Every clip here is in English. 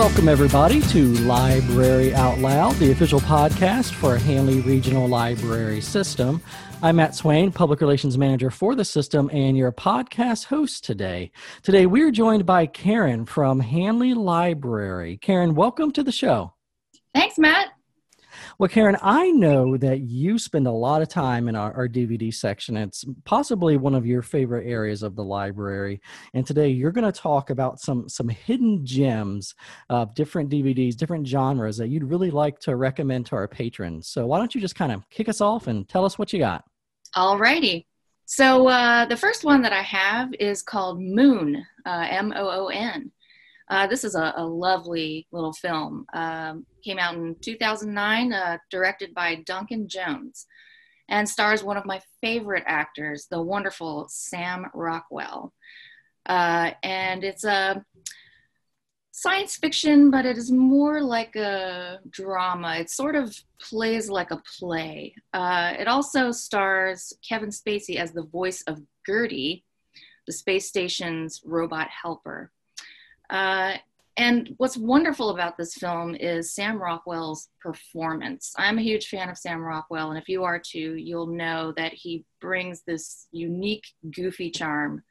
Welcome, everybody, to Library Out Loud, the official podcast for Handley Regional Library System. I'm Matt Swain, Public Relations Manager for the system, and your podcast host today. Today, we're joined by Karen from Handley Library. Karen, welcome to the show. Thanks, Matt. Well, Karen, I know that you spend a lot of time in our, our, DVD section. It's possibly one of your favorite areas of the library. And today you're going to talk about some some hidden gems of different DVDs, different genres that you'd really like to recommend to our patrons. So why don't you just kind of kick us off and tell us what you got? All righty. So uh, the first one that I have is called Moon, uh, M O O N. Uh, this is a, a, lovely little film. Um, came out in 2009, uh, directed by Duncan Jones, and stars one of my favorite actors, the wonderful Sam Rockwell. Uh, and it's a science fiction, but it is more like a drama. It sort of plays like a play. Uh, it also stars Kevin Spacey as the voice of Geordi, the space station's robot helper. Uh, and what's wonderful about this film is Sam Rockwell's performance. I'm a huge fan of Sam Rockwell, and if you are too, you'll know that he brings this unique, goofy charm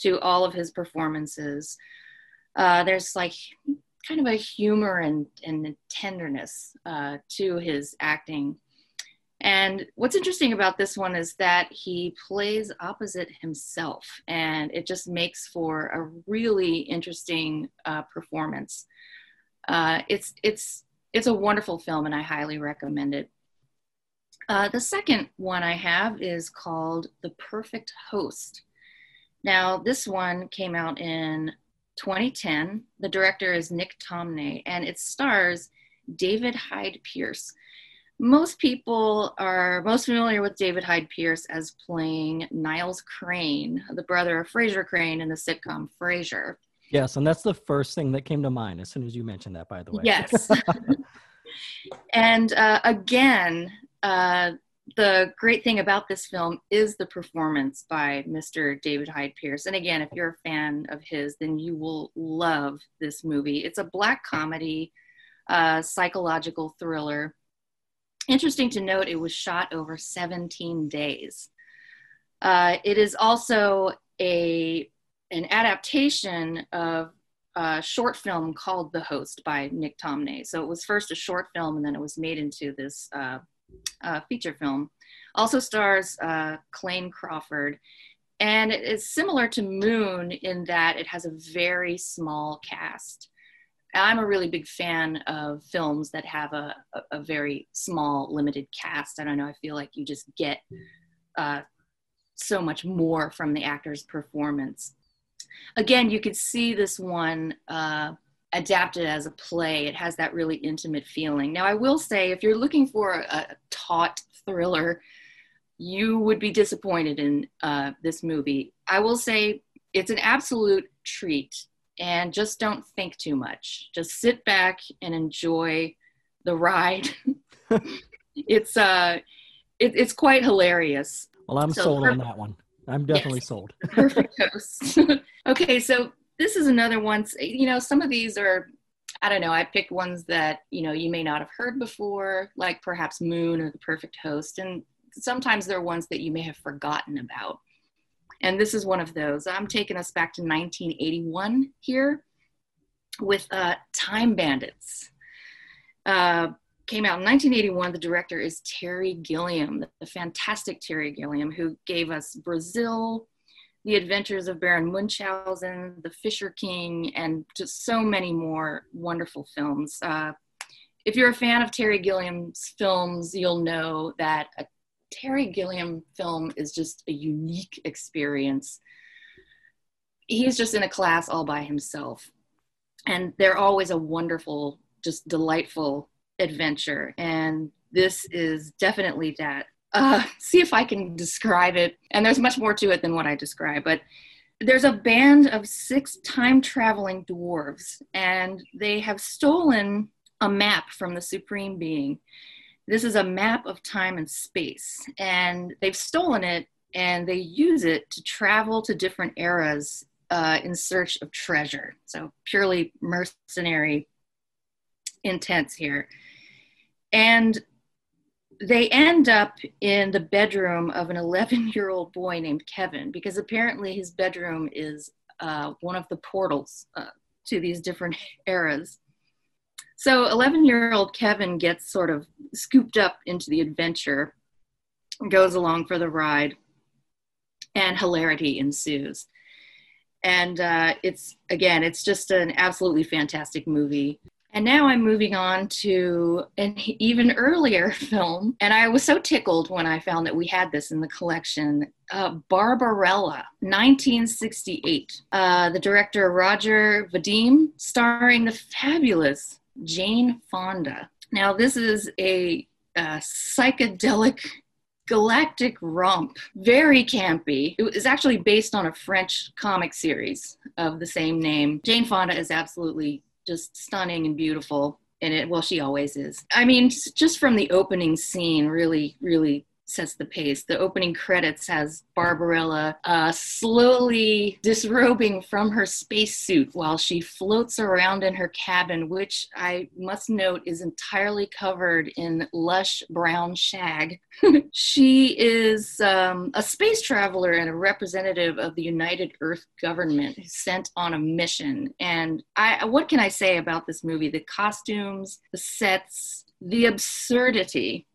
to all of his performances. Uh, there's like kind of a humor and, and tenderness uh, to his acting. And what's interesting about this one is that he plays opposite himself, and it just makes for a really interesting uh, performance. Uh, it's it's it's a wonderful film, and I highly recommend it. Uh, the second one I have is called The Perfect Host. Now, this one came out in 2010. The director is Nick Tomnay, and it stars David Hyde Pierce most people are most familiar with David Hyde Pierce as playing Niles Crane, the brother of Frasier Crane in the sitcom Frasier. Yes, and that's the first thing that came to mind as soon as you mentioned that, by the way. Yes. and uh, again, uh, the great thing about this film is the performance by Mr. David Hyde Pierce. And again, if you're a fan of his, then you will love this movie. It's a black comedy, uh, psychological thriller Interesting to note, it was shot over 17 days. Uh, it is also a an adaptation of a short film called The Host by Nick Tomnay. So it was first a short film, and then it was made into this uh, uh, feature film. Also stars uh, Clayne Crawford, and it is similar to Moon in that it has a very small cast. I'm a really big fan of films that have a, a, very small, limited cast. I don't know. I feel like you just get uh, so much more from the actor's performance. Again, you could see this one uh, adapted as a play. It has that really intimate feeling. Now, I will say, if you're looking for a, a taut thriller, you would be disappointed in uh, this movie. I will say it's an absolute treat and just don't think too much. Just sit back and enjoy the ride. it's uh it, it's quite hilarious. Well, I'm so sold on that one. I'm definitely yes, sold. perfect host. okay, so this is another one. You know, some of these are I don't know. I picked ones that you know you may not have heard before, like perhaps Moon or The Perfect Host, and sometimes they're ones that you may have forgotten about. And this is one of those. I'm taking us back to 1981 here with uh, Time Bandits. Uh, came out in 1981. The director is Terry Gilliam, the fantastic Terry Gilliam, who gave us Brazil, The Adventures of Baron Munchausen, The Fisher King, and just so many more wonderful films. Uh, if you're a fan of Terry Gilliam's films, you'll know that a Terry Gilliam film is just a unique experience. He's just in a class all by himself. And they're always a wonderful, just delightful adventure. And this is definitely that. Uh, see if I can describe it. And there's much more to it than what I describe, but there's a band of six time traveling dwarves, and they have stolen a map from the Supreme Being. This is a map of time and space, and they've stolen it and they use it to travel to different eras uh, in search of treasure. So purely mercenary intents here. And they end up in the bedroom of an 11 year old boy named Kevin because apparently his bedroom is uh, one of the portals uh, to these different eras. So 11 year old Kevin gets sort of scooped up into the adventure, goes along for the ride, and hilarity ensues. And uh, it's, again, it's just an absolutely fantastic movie. And now I'm moving on to an even earlier film. And I was so tickled when I found that we had this in the collection uh, Barbarella, 1968. Uh, the director Roger Vadim, starring the fabulous Jane Fonda. Now, this is a, a psychedelic galactic romp, very campy. It was actually based on a French comic series of the same name. Jane Fonda is absolutely just stunning and beautiful in it. Well, she always is. I mean, just from the opening scene, really, really sets the pace. The opening credits has Barbarella uh, slowly disrobing from her spacesuit while she floats around in her cabin, which I must note is entirely covered in lush brown shag. she is um, a space traveler and a representative of the United Earth government sent on a mission. And I, what can I say about this movie? The costumes, the sets, the absurdity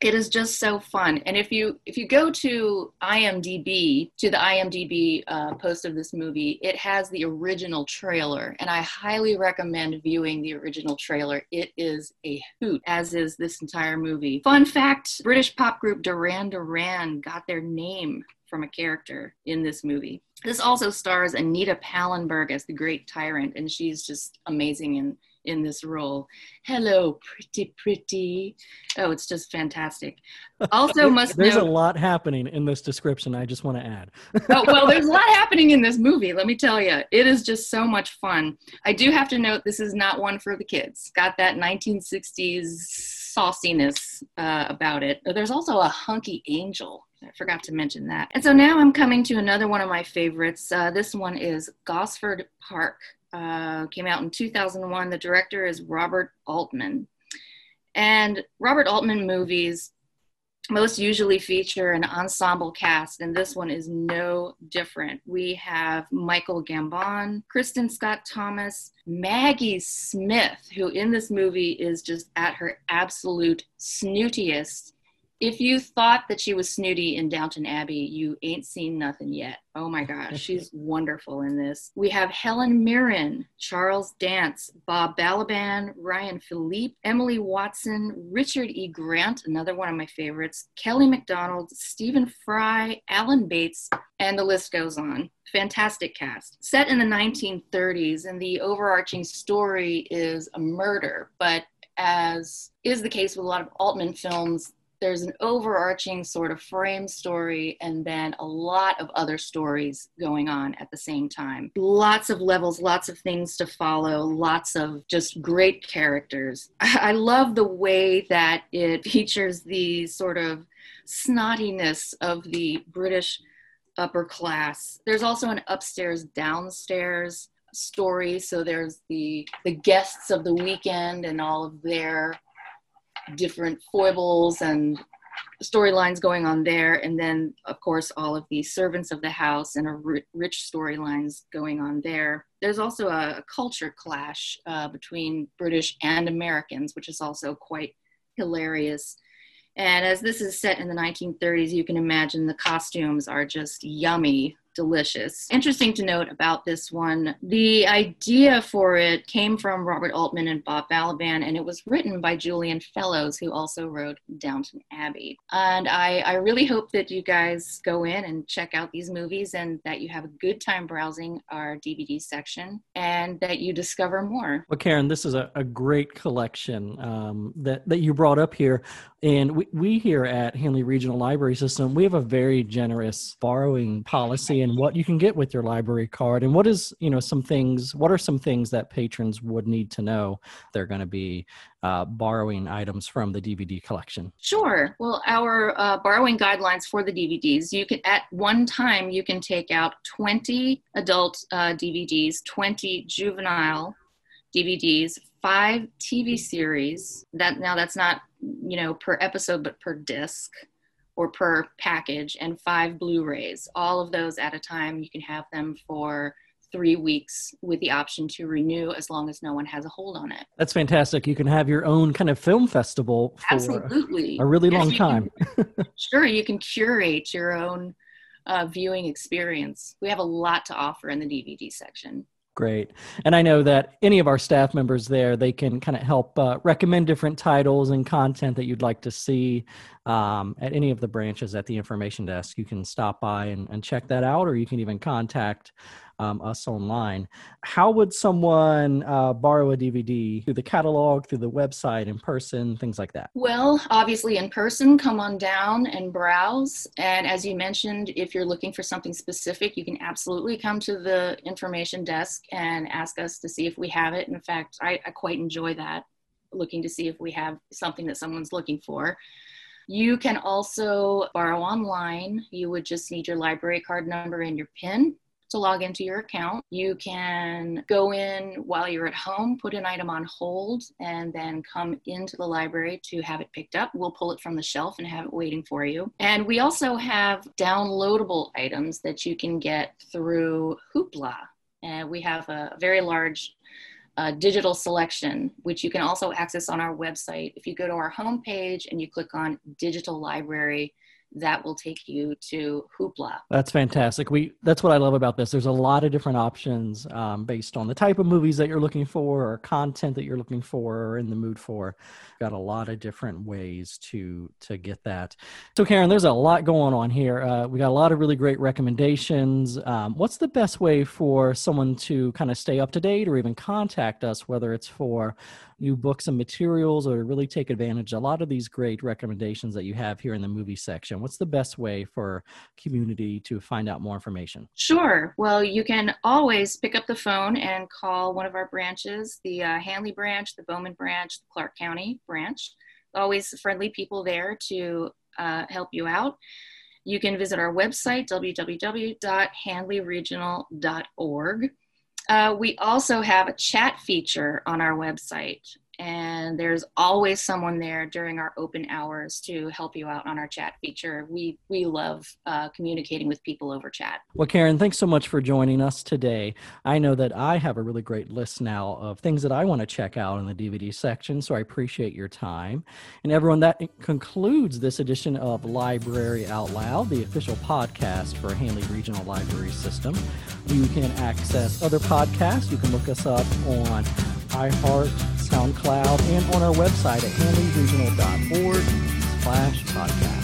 it is just so fun. And if you if you go to imdb to the imdb uh, post of this movie it has the original trailer and i highly recommend viewing the original trailer. It is a hoot as is this entire movie. Fun fact british pop group duran duran got their name from a character in this movie. This also stars anita pallenberg as the great tyrant and she's just amazing and in this role. Hello, pretty, pretty. Oh, it's just fantastic. Also, must be there's note, a lot happening in this description. I just want to add. oh, well, there's a lot happening in this movie. Let me tell you, it is just so much fun. I do have to note this is not one for the kids. Got that 1960s sauciness uh, about it. There's also a hunky angel I forgot to mention that. And so now I'm coming to another one of my favorites. Uh, this one is Gosford Park uh, came out in 2001. The director is Robert Altman. And Robert Altman movies most usually feature an ensemble cast, and this one is no different. We have Michael Gambon, Kristin Scott Thomas, Maggie Smith, who in this movie is just at her absolute snootiest if you thought that she was snooty in Downton Abbey, you ain't seen nothing yet. Oh my gosh, she's wonderful in this. We have Helen Mirren, Charles Dance, Bob Balaban, Ryan Phillippe, Emily Watson, Richard E. Grant, another one of my favorites, Kelly Macdonald, Stephen Fry, Alan Bates, and the list goes on. Fantastic cast. Set in the 1930s, and the overarching story is a murder, but as is the case with a lot of Altman films, there's an overarching sort of frame story and then a lot of other stories going on at the same time. Lots of levels, lots of things to follow, lots of just great characters. I love the way that it features the sort of snottiness of the British upper class. There's also an upstairs downstairs story so there's the the guests of the weekend and all of their different foibles and storylines going on there. And then of course all of the servants of the house and rich storylines going on there. There's also a, a culture clash uh, between british and americans which is also quite hilarious. And as this is set in the 1930s you can imagine the costumes are just yummy delicious. Interesting to note about this one, the idea for it came from Robert Altman and Bob Balaban, and it was written by Julian Fellowes, who also wrote Downton Abbey. And I, I really hope that you guys go in and check out these movies and that you have a good time browsing our DVD section and that you discover more. Well, Karen, this is a, a great collection um, that, that you brought up here. And we, we here at Handley Regional Library System, we have a very generous borrowing policy and what you can get with your library card and what is you know some things what are some things that patrons would need to know they're going to be uh, borrowing items from the dvd collection? Sure. Well our uh, borrowing guidelines for the dvds you can at one time you can take out 20 adult uh, dvds 20 juvenile dvds five tv series that now that's not you know per episode but per disc or per package and five Blu-rays. All of those at a time. You can have them for three weeks with the option to renew as long as no one has a hold on it. That's fantastic. You can have your own kind of film festival for Absolutely. a really long time. Can, sure, you can curate your own uh, viewing experience. We have a lot to offer in the DVD section. Great. And I know that any of our staff members there, they can kind of help uh, recommend different titles and content that you'd like to see um, at any of the branches at the information desk. You can stop by and, and check that out, or you can even contact um, us online. How would someone uh, borrow a DVD through the catalog, through the website, in person, things like that? Well, obviously in person, come on down and browse. And as you mentioned, if you're looking for something specific, you can absolutely come to the information desk and ask us to see if we have it. In fact, I, I quite enjoy that, looking to see if we have something that someone's looking for. You can also borrow online. You would just need your library card number and your PIN to log into your account. You can go in while you're at home, put an item on hold, and then come into the library to have it picked up. We'll pull it from the shelf and have it waiting for you. And we also have downloadable items that you can get through Hoopla. And we have a very large uh, digital selection, which you can also access on our website. If you go to our homepage and you click on digital library, that will take you to Hoopla. That's fantastic. We that's what I love about this. There's a lot of different options um, based on the type of movies that you're looking for, or content that you're looking for, or in the mood for. Got a lot of different ways to to get that. So, Karen, there's a lot going on here. Uh, we got a lot of really great recommendations. Um, what's the best way for someone to kind of stay up to date, or even contact us, whether it's for new books and materials or to really take advantage a lot of these great recommendations that you have here in the movie section what's the best way for community to find out more information? Sure. Well you can always pick up the phone and call one of our branches the uh, handley branch the bowman branch the clarke county branch. Always friendly people there to uh, help you out. You can visit our website www.handleyregional.org uh, we also have a chat feature on our website and there's always someone there during our open hours to help you out on our chat feature. We we love uh, communicating with people over chat. Well, Karen, thanks so much for joining us today. I know that I have a really great list now of things that I want to check out in the DVD section, so I appreciate your time. And everyone, that concludes this edition of Library Out Loud, the official podcast for Handley Regional Library System. You can access other podcasts. You can look us up on iHeart, SoundCloud, and on our website at handleyregional.org slash podcast.